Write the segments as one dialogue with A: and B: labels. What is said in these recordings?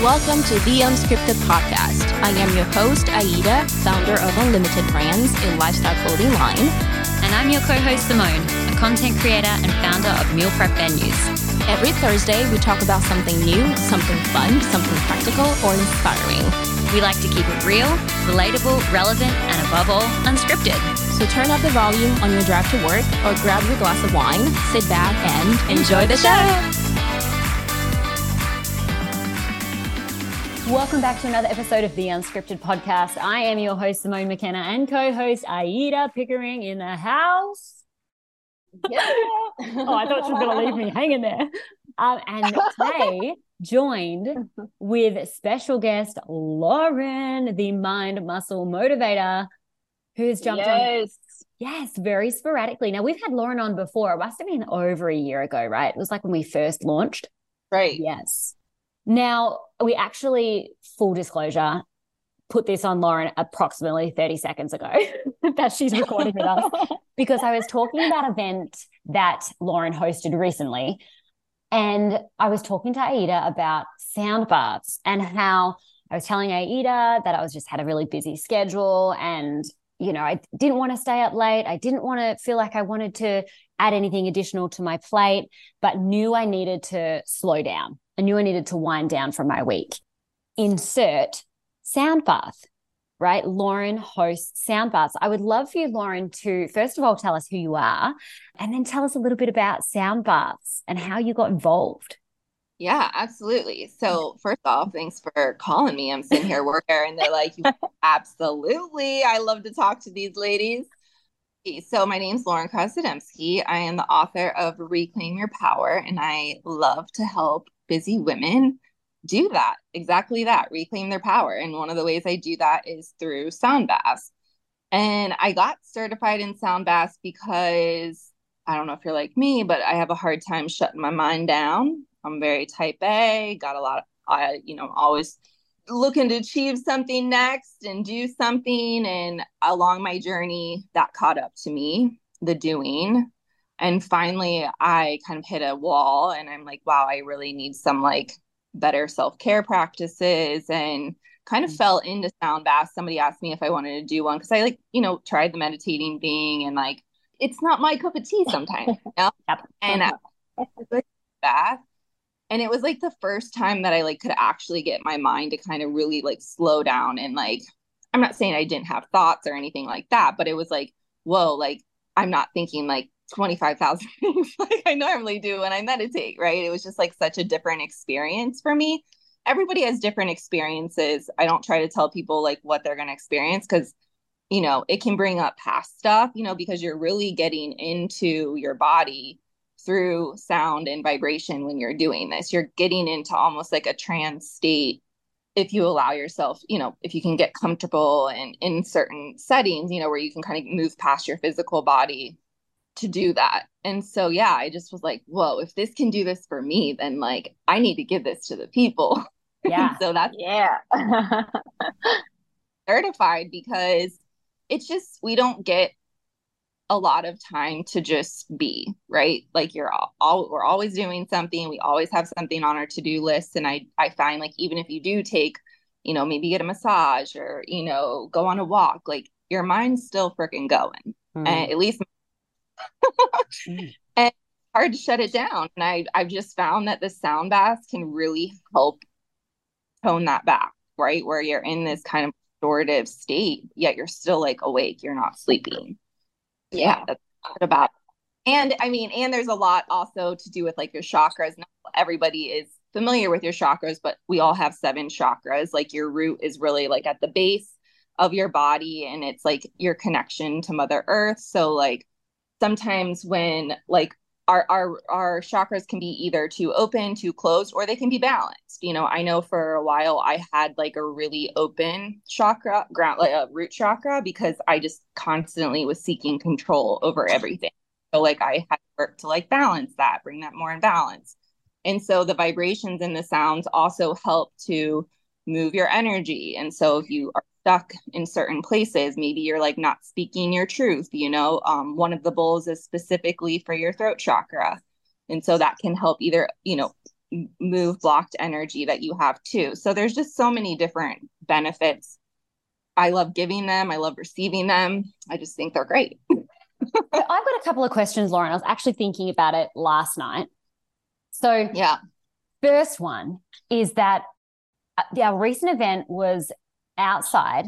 A: Welcome to the Unscripted Podcast. I am your host, Aida, founder of Unlimited Brands, a lifestyle clothing line.
B: And I'm your co host, Simone, a content creator and founder of Meal Prep Menus.
A: Every Thursday, we talk about something new, something fun, something practical, or inspiring.
B: We like to keep it real, relatable, relevant, and above all, unscripted.
A: So turn up the volume on your drive to work or grab your glass of wine, sit back, and
B: enjoy the show. Welcome back to another episode of the Unscripted Podcast. I am your host, Simone McKenna, and co host Aida Pickering in the house. Yeah. oh, I thought she was going to leave me hanging there. Um, and today, joined with special guest Lauren, the mind muscle motivator, who's jumped yes. on. Yes, very sporadically. Now, we've had Lauren on before. It must have been over a year ago, right? It was like when we first launched.
C: Right.
B: Yes. Now, we actually, full disclosure, put this on Lauren approximately 30 seconds ago that she's recording with us because I was talking about an event that Lauren hosted recently. And I was talking to Aida about sound baths and how I was telling Aida that I was just had a really busy schedule and you know, I didn't want to stay up late. I didn't want to feel like I wanted to add anything additional to my plate, but knew I needed to slow down. I knew I needed to wind down from my week. Insert sound bath, right? Lauren hosts sound baths. I would love for you, Lauren, to first of all tell us who you are and then tell us a little bit about sound baths and how you got involved.
C: Yeah, absolutely. So first off, thanks for calling me. I'm sitting here working and they're like, absolutely. I love to talk to these ladies. So my name's Lauren Krasnodembski. I am the author of Reclaim Your Power, and I love to help busy women do that, exactly that, reclaim their power. And one of the ways I do that is through sound baths. And I got certified in sound baths because I don't know if you're like me, but I have a hard time shutting my mind down I'm very type A, got a lot of, I, you know, always looking to achieve something next and do something. And along my journey, that caught up to me, the doing. And finally, I kind of hit a wall and I'm like, wow, I really need some like better self care practices and kind of mm-hmm. fell into sound baths. Somebody asked me if I wanted to do one because I like, you know, tried the meditating thing and like, it's not my cup of tea sometimes. You know? yep. And I, bath and it was like the first time that i like could actually get my mind to kind of really like slow down and like i'm not saying i didn't have thoughts or anything like that but it was like whoa like i'm not thinking like 25,000 things like i normally do when i meditate right? It was just like such a different experience for me. Everybody has different experiences. I don't try to tell people like what they're going to experience because you know it can bring up past stuff you know because you're really getting into your body through sound and vibration when you're doing this. You're getting into almost like a trance state if you allow yourself, you know, if you can get comfortable and in certain settings, you know, where you can kind of move past your physical body to do that. And so, yeah, I just was like, whoa, if this can do this for me, then like I need to give this to the people.
B: Yeah.
C: so that's,
B: yeah.
C: certified because it's just, we don't get a lot of time to just be right? Like you're all, all, we're always doing something. We always have something on our to-do list. And i i find like even if you do take you know maybe get a massage or you know go on a walk like your mind's still freaking going. Mm. and at least mm. and hard to shut it down. And i i've just found that the sound baths can really help tone that back right? Where you're in this kind of restorative state yet you're still like awake. You're not sleeping yeah. That's about. And i mean and there's a lot also to do with like your chakras. Not everybody is familiar with your chakras but we all have seven chakras. Like your root is really like at the base of your body and it's like your connection to mother earth. So like sometimes when like our our our chakras can be either too open, too closed, or they can be balanced. You know, I know for a while I had like a really open chakra, ground like a root chakra, because I just constantly was seeking control over everything. So like I had to work to like balance that, bring that more in balance. And so the vibrations and the sounds also help to move your energy. And so if you are stuck in certain places maybe you're like not speaking your truth you know um, one of the bowls is specifically for your throat chakra and so that can help either you know move blocked energy that you have too. So there's just so many different benefits. I love giving them, I love receiving them. I just think they're great.
B: I've got a couple of questions, Lauren. I was actually thinking about it last night. So,
C: yeah.
B: First one is that uh, our recent event was outside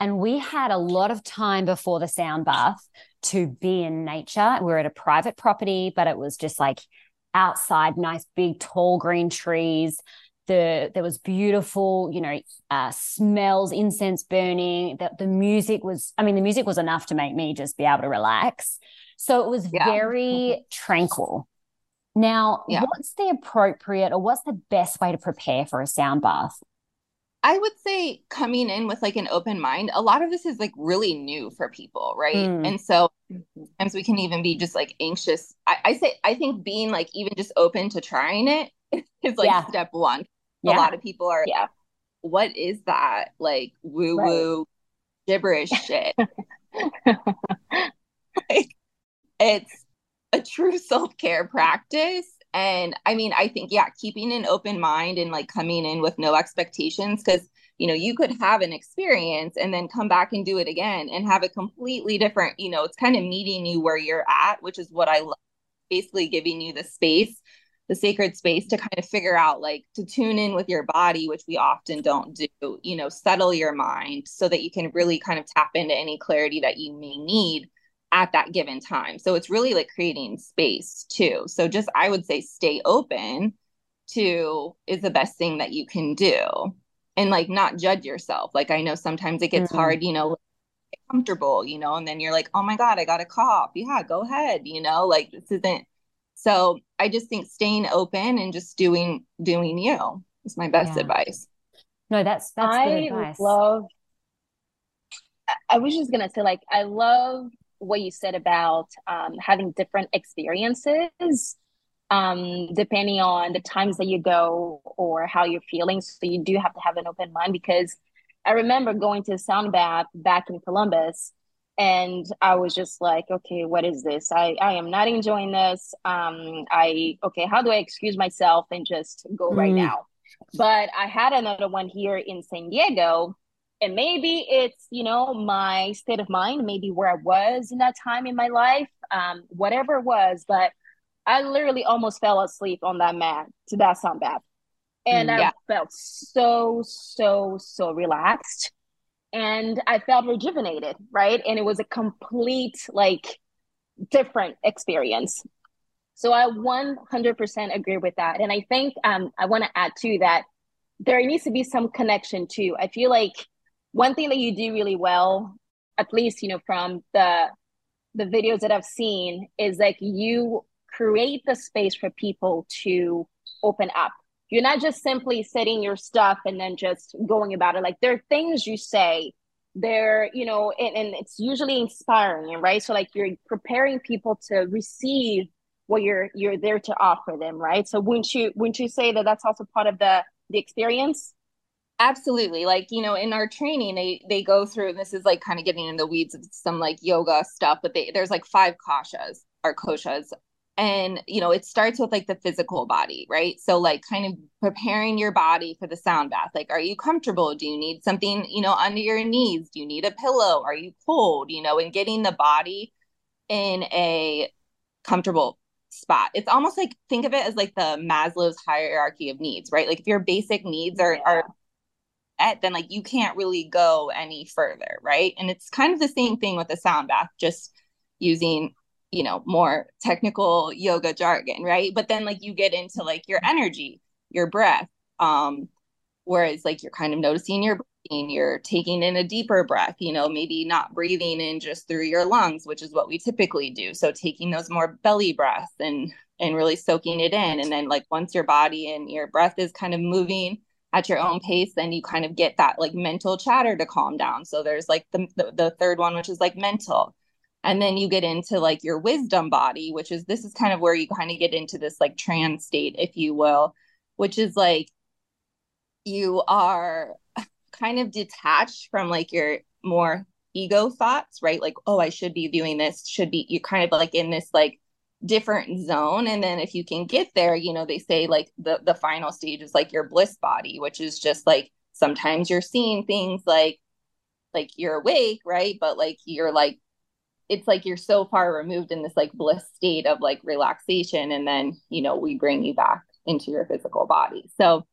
B: and we had a lot of time before the sound bath to be in nature. We we're at a private property, but it was just like outside, nice big tall green trees. The there was beautiful, you know, uh, smells, incense burning. The, the music was, I mean, the music was enough to make me just be able to relax. So it was yeah. very tranquil. Now, yeah. what's the appropriate or what's the best way to prepare for a sound bath?
C: I would say coming in with like an open mind. A lot of this is like really new for people, right? Mm. And so sometimes we can even be just like anxious. I, I, say I think being like even just open to trying it is like yeah. step one. Yeah. A lot of people are yeah. What is that? Like woo woo right. gibberish shit. like, it's a true self-care practice and I mean, I think, yeah, keeping an open mind and like coming in with no expectations, because, you know, you could have an experience and then come back and do it again and have a completely different, you know, it's kind of meeting you where you're at, which is what I love, basically giving you the space, the sacred space to kind of figure out, like, to tune in with your body, which we often don't do, you know, settle your mind so that you can really kind of tap into any clarity that you may need at that given time. So it's really like creating space too. So just I would say stay open to is the best thing that you can do and like not judge yourself. Like I know sometimes it gets mm-hmm. hard, you know, comfortable, you know, and then you're like, "Oh my god, I got a cough." Yeah, go ahead, you know, like this isn't so I just think staying open and just doing doing you is my best yeah. advice.
B: No, that's that's
D: I good advice. love I was just gonna say, like, I love what you said about um, having different experiences um, depending on the times that you go or how you're feeling. So you do have to have an open mind because I remember going to a sound bath back in Columbus and I was just like, okay, what is this? I, I am not enjoying this. Um, I, okay, how do I excuse myself and just go mm. right now? But I had another one here in San Diego and maybe it's you know my state of mind maybe where i was in that time in my life um, whatever it was but i literally almost fell asleep on that mat. To that sound bath and mm, yeah. i felt so so so relaxed and i felt rejuvenated right? And it was a complete like different experience. So i 100% agree with that. And i think um, i want to add to that there needs to be some connection too. I feel like one thing that you do really well at least you know from the the videos that i've seen is like you create the space for people to open up. You're not just simply setting your stuff and then just going about it. Like there are things you say. There you know and, and it's usually inspiring right? So like you're preparing people to receive what you're you're there to offer them right? So wouldn't you wouldn't you say that that's also part of the the experience
C: Absolutely. Like, you know, in our training, they they go through, and this is like kind of getting in the weeds of some like yoga stuff, but they there's like five koshas or koshas. And, you know, it starts with like the physical body, right? So, like, kind of preparing your body for the sound bath. Like, are you comfortable? Do you need something, you know, under your knees? Do you need a pillow? Are you cold? You know, and getting the body in a comfortable spot. It's almost like think of it as like the Maslow's hierarchy of needs, right? Like if your basic needs are, yeah. are at, then like you can't really go any further, right? And it's kind of the same thing with the sound bath, just using you know more technical yoga jargon right? But then like you get into like your energy your breath um whereas like you're kind of noticing your breathing you're taking in a deeper breath you know maybe not breathing in just through your lungs which is what we typically do. So taking those more belly breaths and and really soaking it in. And then like once your body and your breath is kind of moving at your own pace then you kind of get that like mental chatter to calm down. So there's like the, the, the third one which is like mental. And then you get into like your wisdom body which is this is kind of where you kind of get into this like trance state if you will which is like you are kind of detached from like your more ego thoughts right? Like oh i should be doing this should be you kind of like in this like different zone. And then if you can get there you know they say like the the final stage is like your bliss body which is just like sometimes you're seeing things like like you're awake right? But like you're like it's like you're so far removed in this like bliss state of like relaxation. And then you know we bring you back into your physical body. So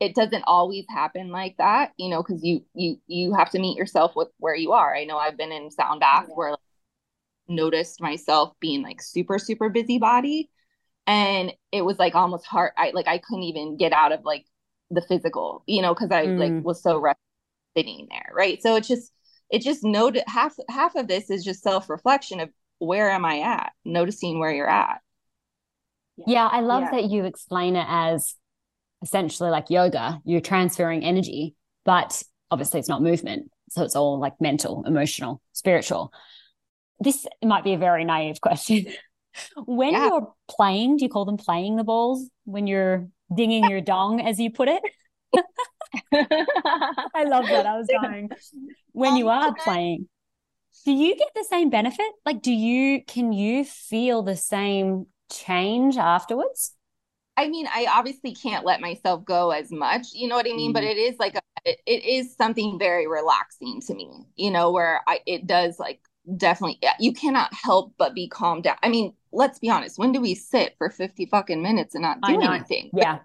C: it doesn't always happen like that you know because you you you have to meet yourself with where you are. I know i've been in sound bath yeah. where like, noticed myself being like super super busybody. And it was like almost hard. I like i couldn't even get out of like the physical you know because i mm. like was so sitting there right? So it's just it just noted half half of this is just self reflection of where am i at? Noticing where you're at.
B: Yeah i love yeah. that you explain it as essentially like yoga. You're transferring energy but obviously it's not movement. So it's all like mental emotional spiritual this might be a very naive question. when yeah. you're playing, do you call them playing the balls when you're dinging your dong, as you put it? I love that. I was dying. When you are playing, do you get the same benefit? Like, do you, can you feel the same change afterwards?
C: I mean, I obviously can't let myself go as much, you know what I mean? Mm. But it is like, a, it, it is something very relaxing to me, you know, where I, it does like definitely you cannot help but be calmed down. I mean, let's be honest. When do we sit for 50 fucking minutes and not do anything?
B: Yeah.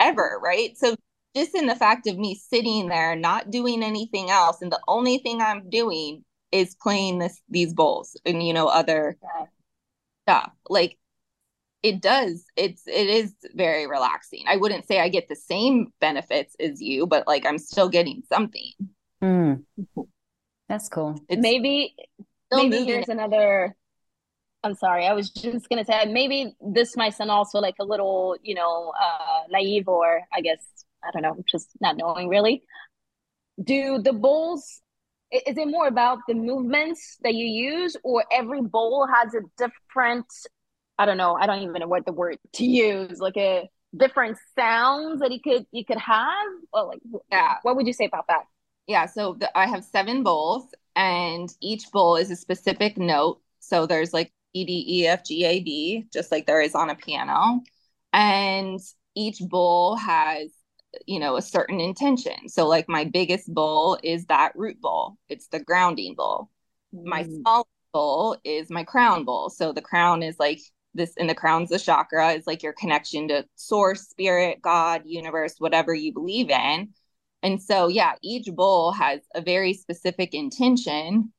C: Ever, right? So just in the fact of me sitting there not doing anything else and the only thing I'm doing is playing this these bowls and you know other yeah. stuff. Like it does it's it is very relaxing. I wouldn't say I get the same benefits as you, but like I'm still getting something.
B: Mm. That's cool.
D: It's maybe maybe here's another I'm sorry. I was just gonna say maybe this might sound also like a little, you know, uh, naive or I guess I don't know, just not knowing really. Do the bowls? Is it more about the movements that you use, or every bowl has a different? I don't know. I don't even know what the word to use. Like a different sounds that you could you could have, or like yeah. What would you say about that?
C: Yeah, so the, I have seven bowls, and each bowl is a specific note. So there's like E, D, E, F, G, A, B, just like there is on a piano. And each bowl has, you know, a certain intention. So, like, my biggest bowl is that root bowl, it's the grounding bowl. Mm. My small bowl is my crown bowl. So, the crown is like this, and the crown's the chakra, is like your connection to source, spirit, God, universe, whatever you believe in. And so, yeah, each bowl has a very specific intention.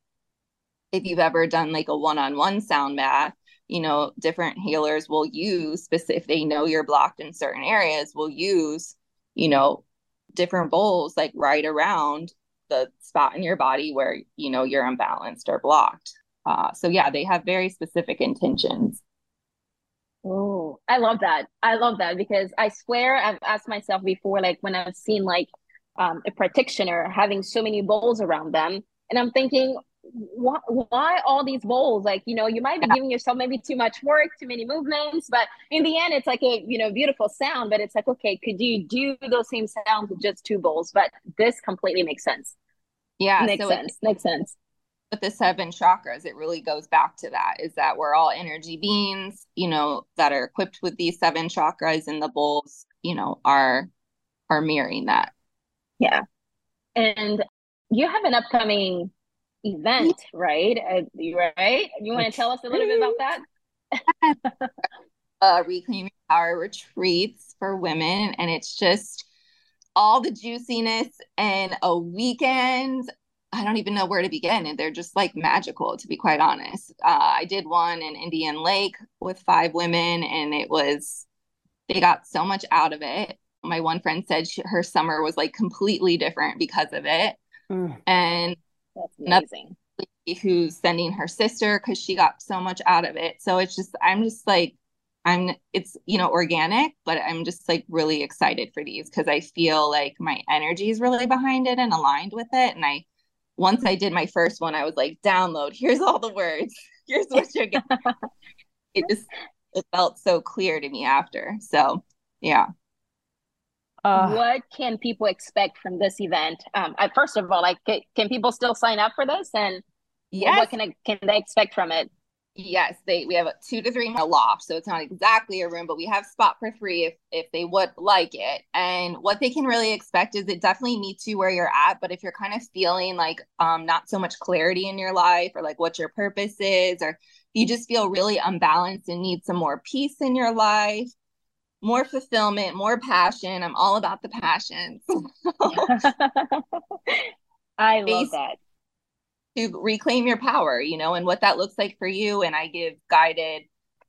C: If you've ever done like a one on one sound bath, you know, different healers will use, if they know you're blocked in certain areas, will use, you know, different bowls like right around the spot in your body where, you know, you're unbalanced or blocked. Uh, so, yeah, they have very specific intentions.
D: Oh, I love that. I love that because I swear I've asked myself before, like when I've seen like um, a practitioner having so many bowls around them. And I'm thinking, why, why all these bowls? Like, you know, you might be giving yourself maybe too much work, too many movements, but in the end, it's like a, you know, beautiful sound. But it's like, okay, could you do those same sounds with just two bowls? But this completely makes sense.
C: Yeah.
D: Makes so sense. It, makes sense.
C: With the seven chakras, it really goes back to that is that we're all energy beings, you know, that are equipped with these seven chakras and the bowls, you know, are are mirroring that.
D: Yeah. And you have an upcoming event, right? Uh, right? You want to tell us a little bit about
C: that? uh, Reclaiming Power retreats for women. And it's just all the juiciness and a weekend. I don't even know where to begin. And they're just like magical, to be quite honest. Uh, I did one in Indian Lake with five women, and it was, they got so much out of it my one friend said she, her summer was like completely different because of it. Mm. And
D: that's amazing.
C: Who's sending her sister because she got so much out of it. So it's just, I'm just like, I'm, it's, you know, organic, but I'm just like really excited for these because I feel like my energy is really behind it and aligned with it. And I, once I did my first one, I was like, download, here's all the words, here's what you're getting. it just, it felt so clear to me after. So, yeah.
D: Uh, what can people expect from this event? Um, I, first of all, like, can, can people still sign up for this? And
C: yes.
D: what can I, can they expect from it?
C: Yes, they we have a two to three mile loft, so it's not exactly a room, but we have spot for three if if they would like it. And what they can really expect is it definitely meets you where you're at. But if you're kind of feeling like um not so much clarity in your life or like what your purpose is, or you just feel really unbalanced and need some more peace in your life, more fulfillment, more passion. I'm all about the passions.
D: I love that
C: to reclaim your power, you know, and what that looks like for you. And I give guided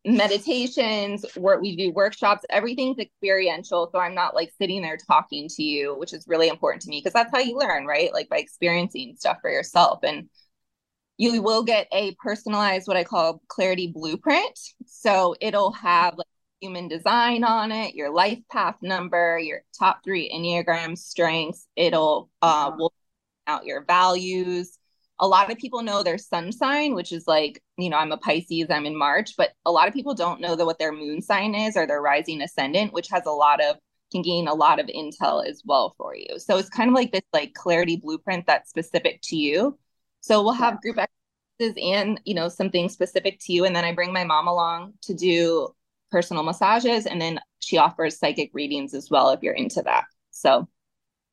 C: meditations, where we do workshops, everything's experiential. So I'm not like sitting there talking to you, which is really important to me because that's how you learn, right? Like by experiencing stuff for yourself. And you will get a personalized, what I call clarity blueprint. So it'll have like human design on it, your life path number, your top three Enneagram strengths. It'll uh, will out your values a lot of people know their sun sign, which is like, you know, I'm a Pisces, I'm in March, but a lot of people don't know that what their moon sign is or their rising ascendant, which has a lot of can gain a lot of intel as well for you. So it's kind of like this like clarity blueprint that's specific to you. So we'll have group exercises and, you know, something specific to you. And then I bring my mom along to do personal massages. And then she offers psychic readings as well if you're into that. So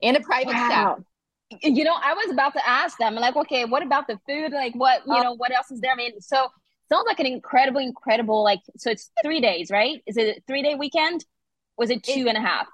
C: and a private wow. staff
D: you know, I was about to ask them, like, okay, what about the food? Like, what, you oh. know, what else is there? I mean, so sounds like an incredible, incredible, like, so it's three days, right? Is it a three day weekend? Was it two and a half?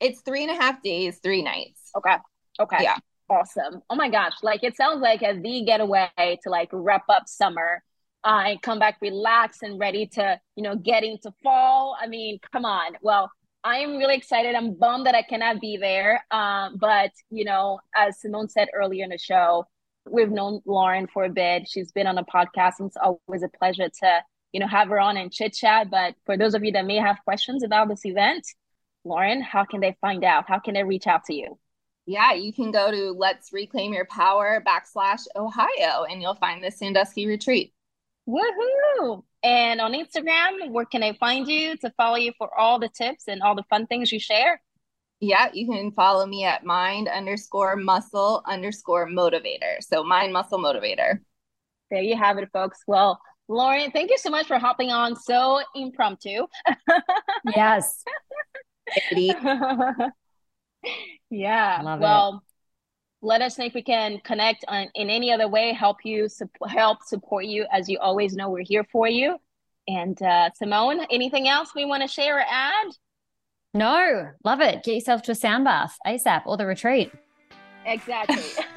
C: It's three and a half days, three nights.
D: Okay. Okay. Yeah. Awesome. Oh my gosh. Like, it sounds like a the getaway to like wrap up summer uh, and come back relaxed and ready to, you know, get into fall. I mean, come on. Well, I'm really excited. I'm bummed that I cannot be there. Um, but you know, as Simone said earlier in the show, we've known Lauren for a bit. She's been on a podcast, and it's always a pleasure to you know have her on and chit chat. But for those of you that may have questions about this event, Lauren, how can they find out? How can they reach out to you?
C: Yeah, you can go to Let's Reclaim Your Power backslash Ohio, and you'll find the Sandusky retreat.
D: Woohoo! And on Instagram, where can I find you to follow you for all the tips and all the fun things you share?
C: Yeah, you can follow me at mind underscore muscle underscore motivator. So mind muscle motivator.
D: There you have it, folks. Well, Lauren, thank you so much for hopping on so impromptu.
B: yes.
D: yeah. Love well, it let us know if we can connect on, in any other way, help you, help support you. As you always know, we're here for you. And uh, Simone, anything else we want to share or add?
B: No, love it. Get yourself to a sound bath ASAP or the retreat.
D: Exactly.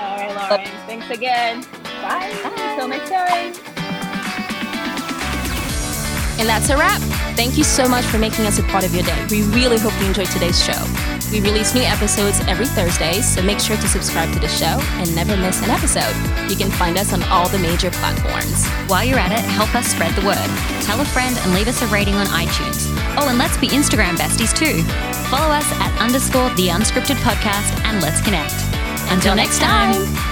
D: All right, Lauren. Thanks again. Bye. Bye. Until next time.
A: And that's a wrap. Thank you so much for making us a part of your day. We really hope you enjoyed today's show. We release new episodes every Thursday, so make sure to subscribe to the show and never miss an episode. You can find us on all the major platforms.
B: While you're at it, help us spread the word. Tell a friend and leave us a rating on iTunes. Oh, and let's be Instagram besties too. Follow us at underscore the unscripted podcast and let's connect. Until next time.